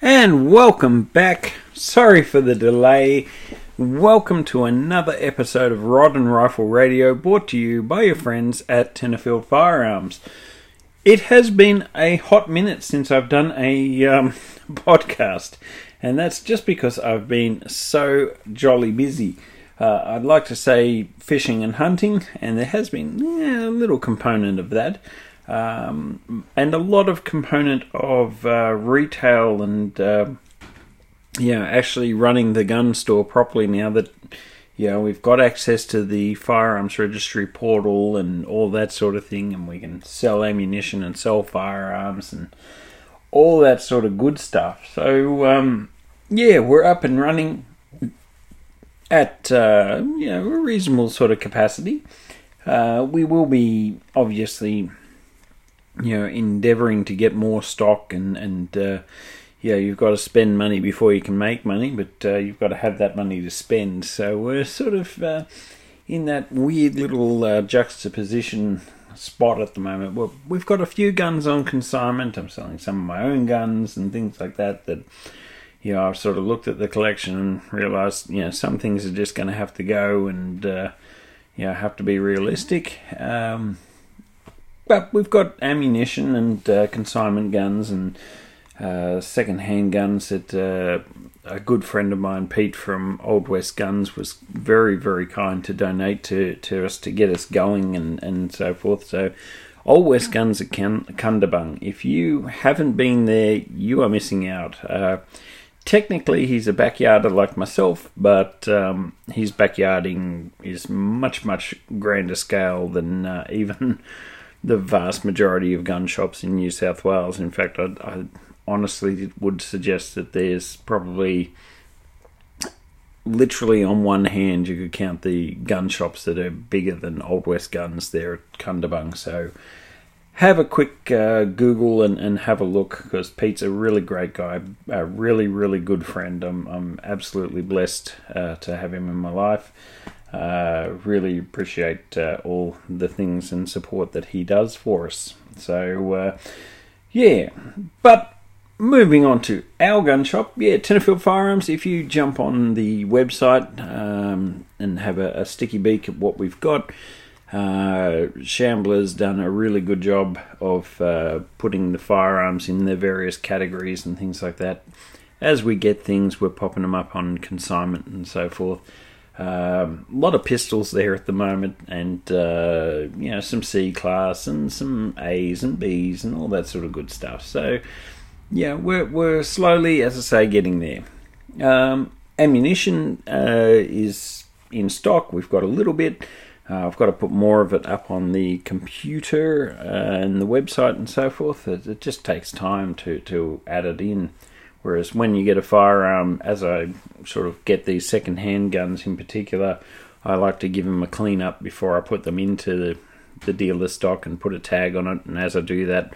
And welcome back. Sorry for the delay. Welcome to another episode of Rod and Rifle Radio brought to you by your friends at Tenterfield Firearms. It has been a hot minute since I've done a um, podcast, and that's just because I've been so jolly busy. Uh, I'd like to say fishing and hunting, and there has been yeah, a little component of that um, and a lot of component of uh, retail and uh, yeah, actually running the gun store properly now that you know we've got access to the firearms registry portal and all that sort of thing, and we can sell ammunition and sell firearms and all that sort of good stuff. So um, yeah, we're up and running at uh, you know a reasonable sort of capacity. Uh, we will be obviously you know, endeavoring to get more stock and and uh, yeah, you've got to spend money before you can make money, but uh, you've got to have that money to spend. So we're sort of uh, in that weird little uh, juxtaposition spot at the moment. Well, we've got a few guns on consignment. I'm selling some of my own guns and things like that. That you know, I've sort of looked at the collection and realised, you know, some things are just going to have to go and uh, you know have to be realistic. Um, but we've got ammunition and uh, consignment guns and uh, second-hand guns that uh, a good friend of mine, Pete from Old West Guns, was very, very kind to donate to, to us to get us going and, and so forth. So, Old West Guns at Kundabung. If you haven't been there, you are missing out. Uh, technically, he's a backyarder like myself, but um, his backyarding is much, much grander scale than uh, even the vast majority of gun shops in New South Wales. In fact, I, I honestly would suggest that there's probably literally on one hand you could count the gun shops that are bigger than Old West Guns there at Kundabung. So have a quick uh, Google and, and have a look because Pete's a really great guy, a really, really good friend. I'm, I'm absolutely blessed uh, to have him in my life. Uh, really appreciate uh, all the things and support that he does for us. So, uh, yeah, but moving on to our gun shop, yeah, Tenterfield Firearms. If you jump on the website um, and have a, a, sticky beak at what we've got, uh, Shambler's done a really good job of uh, putting the firearms in their various categories and things like that. As we get things, we're popping them up on consignment and so forth. Um, a lot of pistols there at the moment, and uh, you know some C class and some A's and B's and all that sort of good stuff. So yeah, we're we're slowly, as I say, getting there. Um, ammunition uh, is in stock. We've got a little bit. Uh, I've got to put more of it up on the computer uh, and the website and so forth. It, it just takes time to to add it in. Whereas when you get a firearm, as I sort of get these second-hand guns in particular, I like to give them a clean up before I put them into the, the dealer stock and put a tag on it. And as I do that,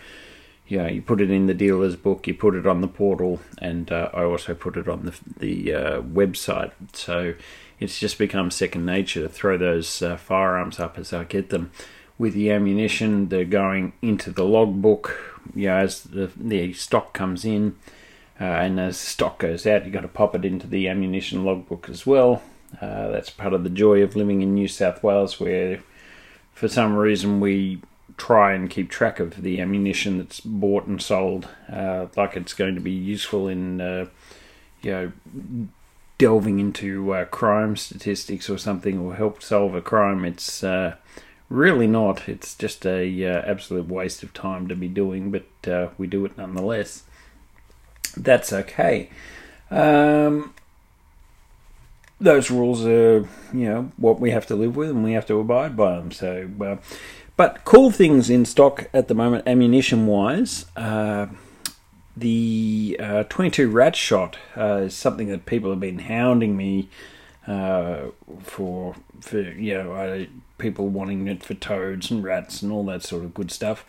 you know, you put it in the dealer's book, you put it on the portal, and uh, I also put it on the the uh, website. So it's just become second nature to throw those uh, firearms up as I get them. With the ammunition, they're going into the logbook. You know, as the, the stock comes in, uh, and as stock goes out, you've got to pop it into the ammunition logbook as well. Uh, that's part of the joy of living in New South Wales, where for some reason we try and keep track of the ammunition that's bought and sold, uh, like it's going to be useful in, uh, you know, delving into uh, crime statistics or something, or help solve a crime. It's uh, really not. It's just a absolute waste of time to be doing, but we do it nonetheless that's okay. Um, those rules are, you know, what we have to live with, and we have to abide by them. So, uh, but cool things in stock at the moment, ammunition wise. Uh, the uh, 22 rat shot uh, is something that people have been hounding me uh, for, for you know, people wanting it for toads and rats and all that sort of good stuff.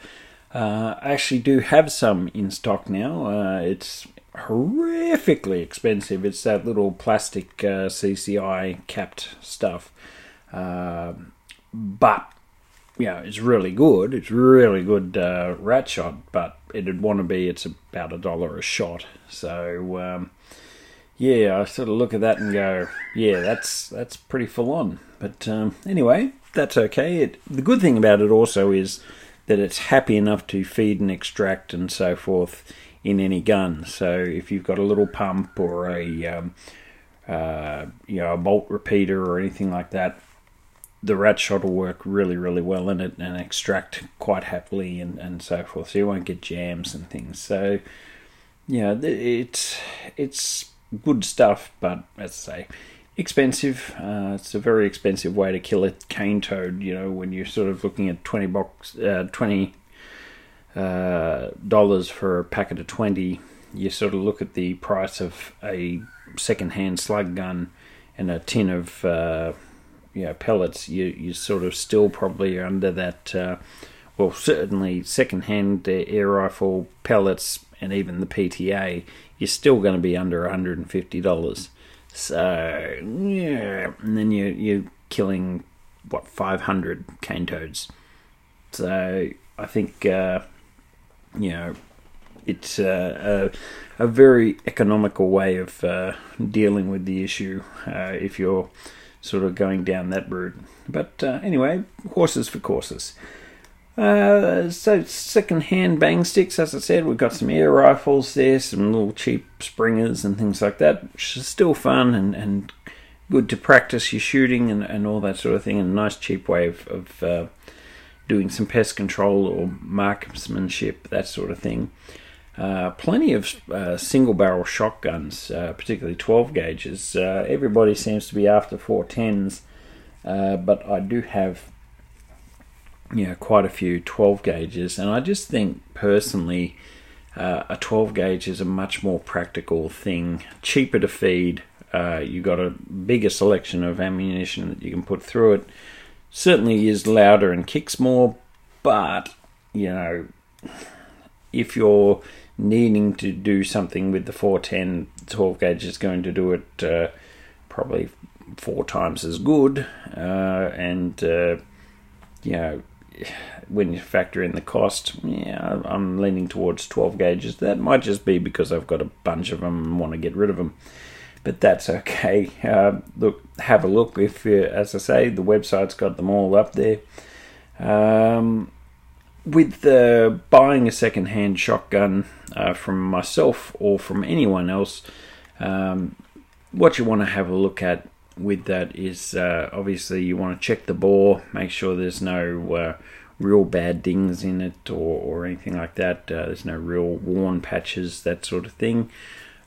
Uh, I actually do have some in stock now. It's horrifically expensive. It's that little plastic uh, CCI capped stuff. Uh, but, you know, it's really good. It's really good uh, rat shot, but it'd want to be, it's about a dollar a shot. So um, yeah, I sort of look at that and go, yeah, that's that's pretty full on. But um, anyway, that's okay. It, the good thing about it also is that it's happy enough to feed and extract and so forth in any gun. So if you've got a little pump or a um, uh, you know a bolt repeater or anything like that, the rat shot will work really really well in it and extract quite happily and, and so forth. So you won't get jams and things. So yeah, it's it's good stuff, but as I say, expensive. Uh, it's a very expensive way to kill a cane toad. You know, when you're sort of looking at twenty box, uh, twenty dollars for a packet of twenty, you sort of look at the price of a second-hand slug gun and a tin of uh, you know pellets. You you sort of still probably under that. Uh, well, certainly second-hand air rifle pellets and even the PTA, you're still going to be under $150. So, yeah, and then you, you're killing, what, 500 cane toads. So, I think, uh, you know, it's uh, a, a, very economical way of uh, dealing with the issue uh, if you're sort of going down that route. But uh, anyway, horses for courses. Uh, so second-hand bang sticks, as I said, we've got some air rifles there, some little cheap springers and things like that, which is still fun and, and good to practice your shooting and, and all that sort of thing, and a nice cheap way of, of doing some pest control or marksmanship, that sort of thing. Uh, plenty of uh, single barrel shotguns, uh, particularly 12 gauges. Uh, everybody seems to be after 410s, uh, but I do have yeah, quite a few 12 gauges, and I just think personally uh, a 12 gauge is a much more practical thing, cheaper to feed. Uh, you got a bigger selection of ammunition that you can put through it. Certainly is louder and kicks more, but you know, if you're needing to do something with the 410, 12 gauge is going to do it uh, probably four times as good, uh, and uh, you know when you factor in the cost, yeah, I'm leaning towards 12 gauges. That might just be because I've got a bunch of them and want to get rid of them, but that's okay. Uh, look, have a look. If, as I say, the website's got them all up there. Um, with uh, buying a second-hand shotgun uh, from myself or from anyone else, um, what you want to have a look at with that is uh, obviously you want to check the bore, make sure there's no uh, real bad dings in it or, or anything like that. Uh, there's no real worn patches, that sort of thing.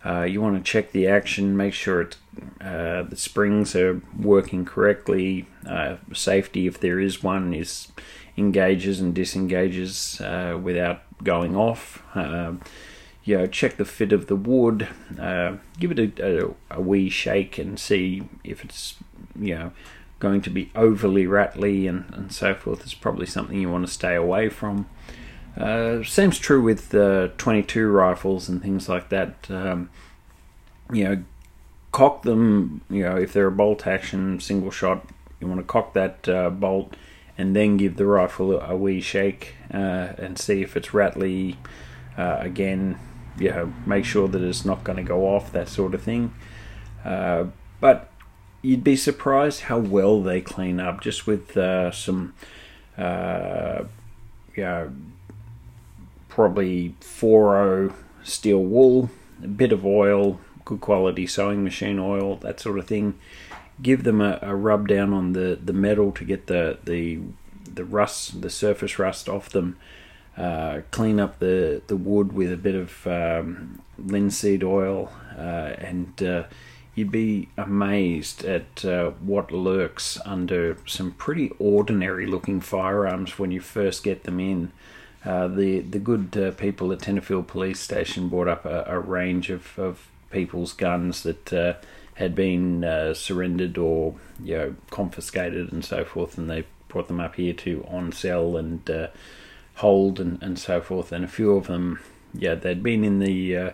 Uh, you want to check the action, make sure uh, the springs are working correctly. Uh, safety, if there is one, is engages and disengages without going off you know, check the fit of the wood, uh, give it a, a, a, wee shake and see if it's, you know, going to be overly rattly and, and so forth. It's probably something you want to stay away from. Uh, seems true with uh, 22 rifles and things like that. Um, you know, cock them, you know, if they're a bolt action single shot, you want to cock that uh, bolt and then give the rifle a, wee shake uh, and see if it's rattly. Uh, again, you know, make sure that it's not going to go off, that sort of thing. Uh, but you'd be surprised how well they clean up just with some, you know, probably 4 steel wool, a bit of oil, good quality sewing machine oil, that sort of thing. Give them a, a rub down on the, the metal to get the, the the rust, the surface rust off them, uh, clean up the, the wood with a bit of um, linseed oil, uh, and uh, you'd be amazed at uh, what lurks under some pretty ordinary looking firearms when you first get them in. Uh, the the good uh, people at Tenterfield Police Station brought up a, a range of, of people's guns that had been surrendered or you know confiscated and so forth, and they brought them up here to on sell and hold and, and so forth. And a few of them, yeah, they'd been in the uh,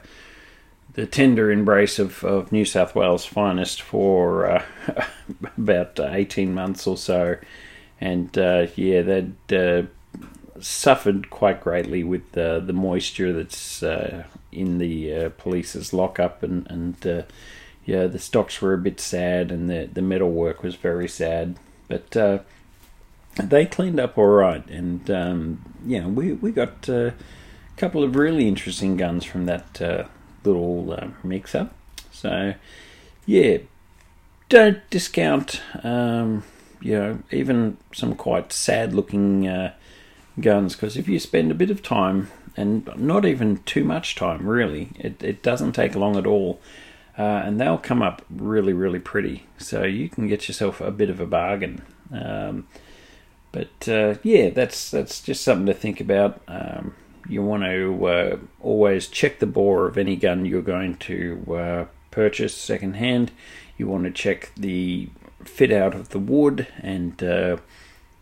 the tender embrace of, of New South Wales finest for uh, about eighteen months or so, and uh, yeah, they'd uh, suffered quite greatly with uh, the moisture that's uh, in the uh, police's lockup, and and uh, yeah, the stocks were a bit sad, and the the metal work was very sad, but. Uh, they cleaned up all right, and um, yeah, we we got a couple of really interesting guns from that little mix up. So, yeah, don't discount, um, you know, even some quite sad looking uh, guns because if you spend a bit of time and not even too much time, really, it, it doesn't take long at all. Uh, and they'll come up really, really pretty. So you can get yourself a bit of a bargain. Um, but uh, yeah, that's that's just something to think about. Um, you want to uh, always check the bore of any gun you're going to uh, purchase secondhand you want to check the fit out of the wood and uh,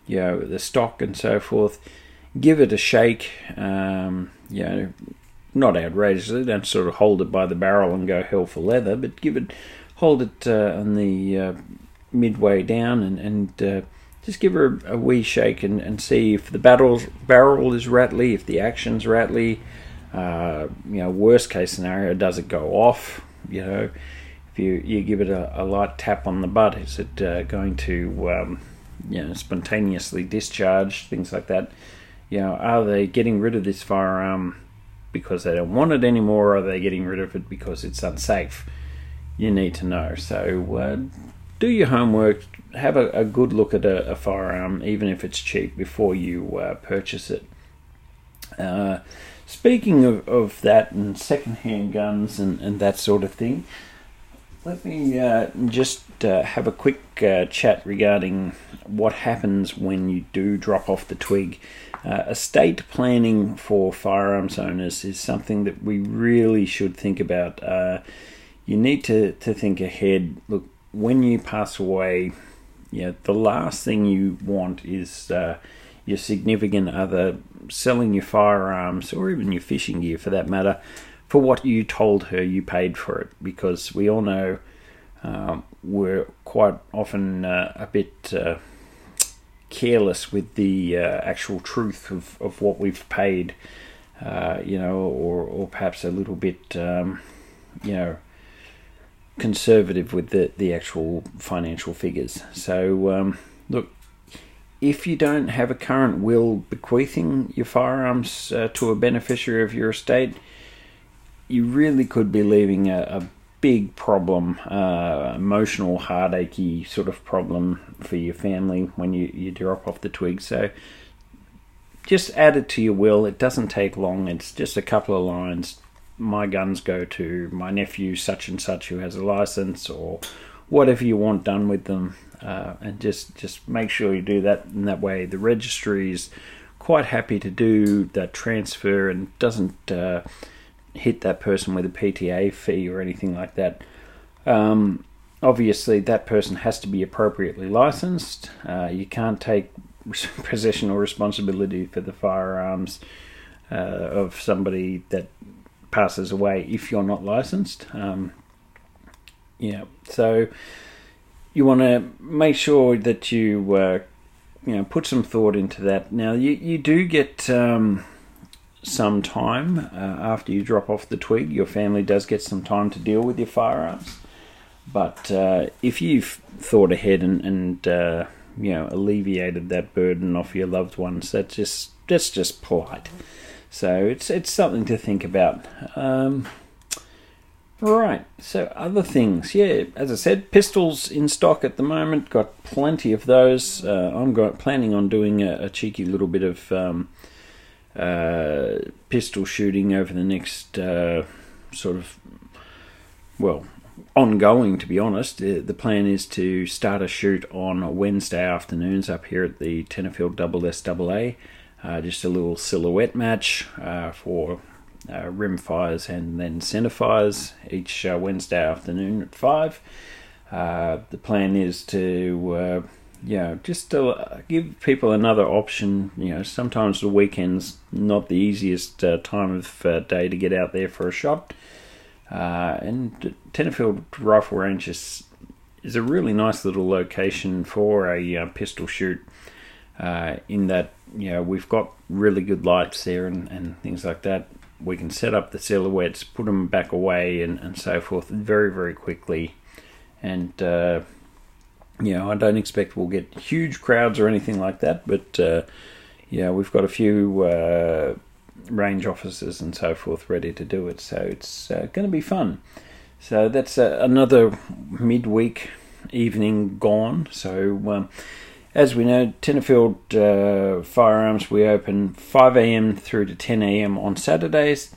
you know the stock and so forth. Give it a shake. Um, you know, not outrageously. Don't sort of hold it by the barrel and go hell for leather, but give it, hold it uh, on the uh, midway down and and uh, just give her a, wee shake and, and see if the barrel barrel is rattly, if the action's rattly. Uh, you know, worst case scenario, does it go off? You know, if you, you give it a, a light tap on the butt, is it uh, going to um, you know spontaneously discharge things like that? You know, are they getting rid of this firearm because they don't want it anymore, or are they getting rid of it because it's unsafe? You need to know. So uh, do your homework. Have a, a good look at a, a, firearm, even if it's cheap, before you uh, purchase it. Uh, speaking of, of that and second-hand guns and, and that sort of thing, let me uh, just uh, have a quick uh, chat regarding what happens when you do drop off the twig. Uh, estate planning for firearms owners is something that we really should think about. Uh, you need to, to think ahead. Look, when you pass away, yeah, the last thing you want is uh, your significant other selling your firearms or even your fishing gear for that matter for what you told her you paid for it because we all know um, we're quite often uh, a bit uh, careless with the uh, actual truth of, of what we've paid, uh, you know, or, or perhaps a little bit, um, you know, conservative with the, the actual financial figures. So, um, look, if you don't have a current will bequeathing your firearms uh, to a beneficiary of your estate, you really could be leaving a, a big problem, uh, emotional, heartachy sort of problem for your family when you, you drop off the twig. So just add it to your will. It doesn't take long, it's just a couple of lines. My guns go to my nephew, such and such, who has a license, or whatever you want done with them. Uh, and just, just make sure you do that in that way. The registry is quite happy to do that transfer and doesn't. Uh, hit that person with a PTA fee or anything like that. Um, obviously, that person has to be appropriately licensed. Uh, you can't take possession or responsibility for the firearms uh, of somebody that passes away if you're not licensed. Um, yeah, so you want to make sure that you uh, you know put some thought into that. Now you you do get um, some time uh, after you drop off the twig. Your family does get some time to deal with your firearms. But uh, if you've thought ahead and, and uh, you know alleviated that burden off your loved ones, that's just that's just polite. So it's it's something to think about. Um, right. So other things, yeah. As I said, pistols in stock at the moment. Got plenty of those. Uh, I'm got, planning on doing a, a, cheeky little bit of. Um, uh, pistol shooting over the next uh, sort of, well, ongoing to be honest. The, the, plan is to start a shoot on Wednesday afternoons up here at the Tenterfield Double SAA. Uh, just a little silhouette match uh, for uh, rim fires and then centre fires each uh, Wednesday afternoon at 5. the plan is to yeah, just to uh, give people another option. You know, sometimes the weekend's not the easiest uh, time of uh, day to get out there for a shot. Uh, and Tenterfield Rifle Range is, is a really nice little location for a uh, pistol shoot. In that you know we've got really good lights there and, and things like that. We can set up the silhouettes, put them back away, and, and so forth very very quickly. And uh, you know, I don't expect we'll get huge crowds or anything like that, but uh, yeah, we've got a few uh, range officers and so forth ready to do it, so it's uh, going to be fun. So that's uh, another midweek evening gone. So, um, as we know, Tenterfield uh, Firearms, we open 5 a.m. through to 10 a.m. on Saturdays.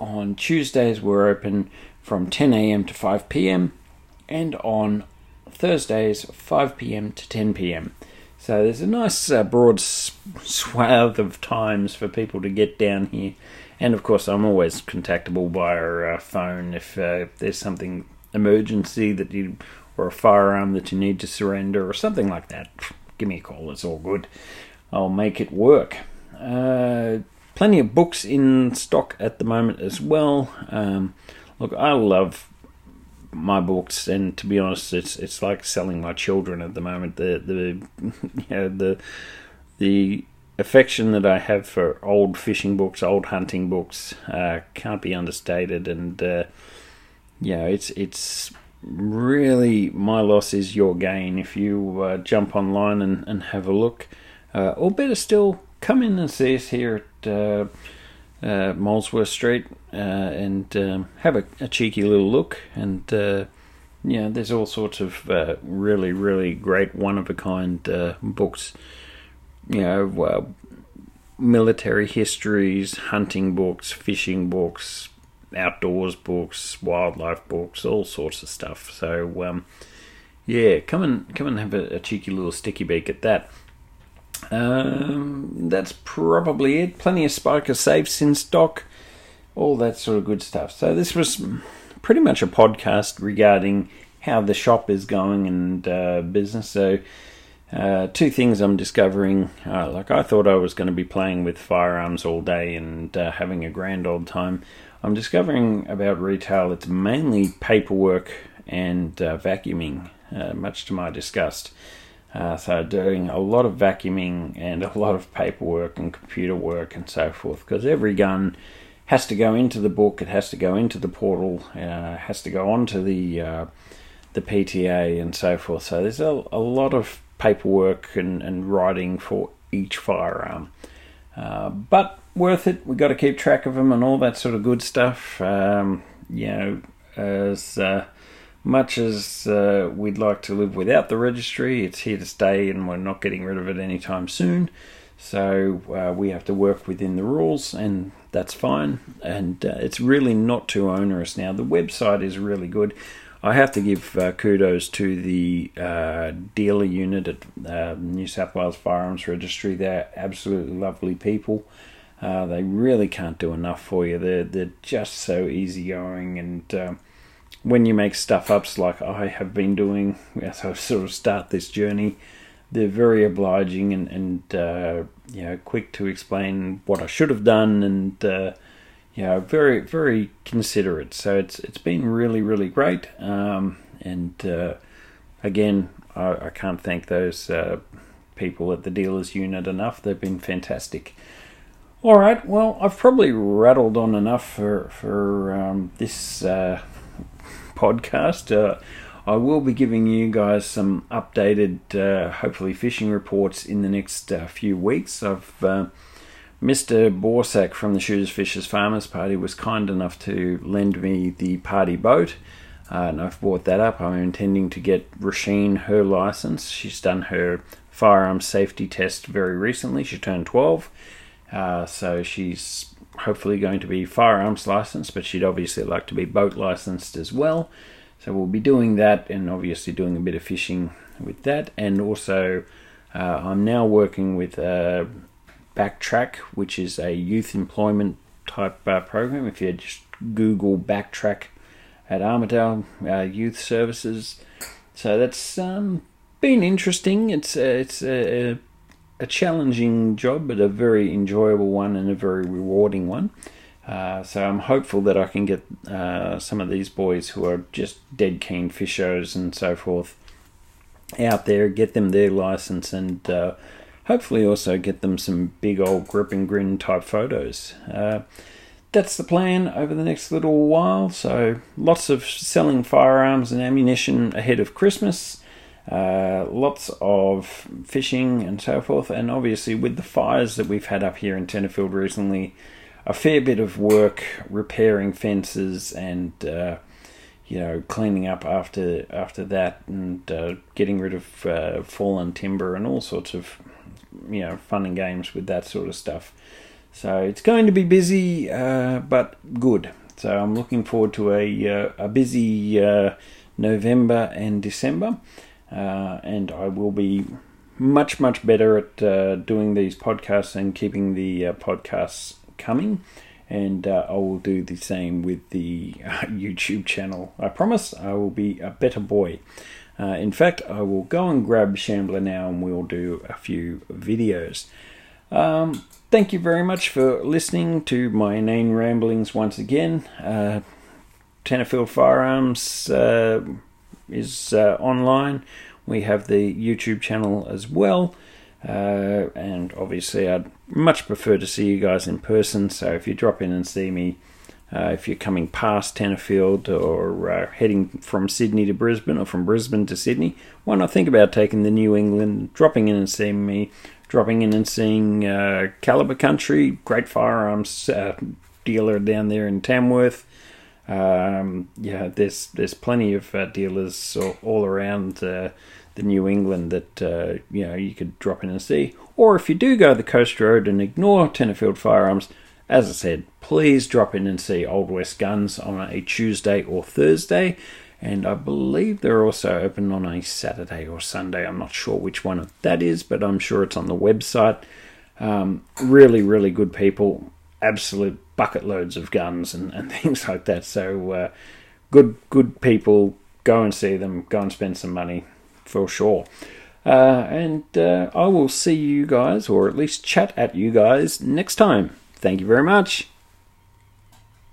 On Tuesdays, we're open from 10 a.m. to 5 p.m. And on Thursdays, 5 p.m. to 10 p.m. So there's a nice uh, broad swath of times for people to get down here and of course, I'm always contactable via uh, phone if, uh, there's something emergency that you or a firearm that you need to surrender or something like that. Give me a call. It's all good. I'll make it work. Uh, plenty of books in stock at the moment as well. Um, look, I love my books, and to be honest, it's it's like selling my children at the moment. The the you know the the affection that I have for old fishing books, old hunting books, uh, can't be understated. And uh, yeah, it's it's really my loss is your gain if you uh, jump online and, and have a look. Uh, or better still, come in and see us here at uh, uh, Molesworth Street and um, have a, a, cheeky little look. And yeah, there's all sorts of really, really great one of a kind books you know, uh, military histories, hunting books, fishing books, outdoors books, wildlife books, all sorts of stuff. So, um, yeah, come and come and have a, a, cheeky little sticky beak at that. Um, that's probably it. Plenty of Spika safes in stock, all that sort of good stuff. So this was pretty much a podcast regarding how the shop is going and uh, business. So uh, two things I'm discovering. Uh, like I thought I was going to be playing with firearms all day and uh, having a grand old time. I'm discovering about retail it's mainly paperwork and uh, vacuuming, uh, much to my disgust. So doing a lot of vacuuming and a lot of paperwork and computer work and so forth because every gun has to go into the book, it has to go into the portal, has to go onto the the PTA and so forth. So there's a, a lot of paperwork and, and writing for each firearm. Uh, but worth it. We've got to keep track of them and all that sort of good stuff. Um, you know, as uh, much as uh, we'd like to live without the registry, it's here to stay and we're not getting rid of it anytime soon. So uh, we have to work within the rules, and that's fine. And uh, it's really not too onerous now. The website is really good. I have to give uh, kudos to the uh, dealer unit at uh, New South Wales Firearms Registry. They're absolutely lovely people. They really can't do enough for you. They're they're just so easygoing, and um, when you make stuff ups like I have been doing as I sort of start this journey, they're very obliging and and uh, you know quick to explain what I should have done and uh, yeah, very very considerate. So it's it's been really really great. Um, and uh, again, I, I, can't thank those uh, people at the dealers unit enough. They've been fantastic. All right, well, I've probably rattled on enough for for um, this uh, podcast. Uh, I will be giving you guys some updated, uh, hopefully, fishing reports in the next uh, few weeks. I've Mr. Borsak from the Shooters Fishers Farmers Party was kind enough to lend me the party boat, uh, and I've bought that up. I'm intending to get Rasheen her license. She's done her firearm safety test very recently. She turned 12, uh, so she's hopefully going to be firearms licensed, but she'd obviously like to be boat licensed as well. So we'll be doing that, and obviously doing a bit of fishing with that, and also. Uh, I'm now working with uh, Backtrack, which is a youth employment type uh, program. If you just Google Backtrack at Armidale uh, Youth Services, so that's um, been interesting. It's a, it's a, a, challenging job, but a very enjoyable one and a very rewarding one. Uh, so I'm hopeful that I can get uh, some of these boys who are just dead keen fishers and so forth out there, get them their license and uh, hopefully also get them some big old grip and grin type photos. Uh, that's the plan over the next little while. So lots of selling firearms and ammunition ahead of Christmas. Uh, lots of fishing and so forth, and obviously with the fires that we've had up here in Tenterfield recently, a fair bit of work repairing fences and uh, you know cleaning up after after that and uh, getting rid of uh, fallen timber and all sorts of you know fun and games with that sort of stuff. So it's going to be busy, uh, but good. So I'm looking forward to a uh, a busy November and December, uh, and I will be much much better at uh, doing these podcasts and keeping the uh, podcasts coming. And I will do the same with the YouTube channel. I promise I will be a better boy. in fact, I will go and grab Shambler now and we'll do a few videos. Um, thank you very much for listening to my inane ramblings once again. Uh, Tenterfield Firearms uh, is uh, online. We have the YouTube channel as well. Uh, and obviously, I'd much prefer to see you guys in person. So if you drop in and see me, uh, if you're coming past Tenterfield or uh, heading from Sydney to Brisbane or from Brisbane to Sydney, why not think about taking the New England, dropping in and seeing me, dropping in and seeing uh, Caliber Country, great firearms uh, dealer down there in Tamworth. Um, yeah, there's there's plenty of uh, dealers all, around uh, the New England that uh, you know you could drop in and see. Or if you do go the coast road and ignore Tenterfield Firearms, as I said, please drop in and see Old West Guns on a Tuesday or Thursday and I believe they're also open on a Saturday or Sunday. I'm not sure which one that is, but I'm sure it's on the website. Um, really, really good people, absolute bucket loads of guns and, and things like that. So, uh, good, good people. Go and see them. Go and spend some money for sure. Uh, and uh, I will see you guys, or at least chat at you guys next time. Thank you very much.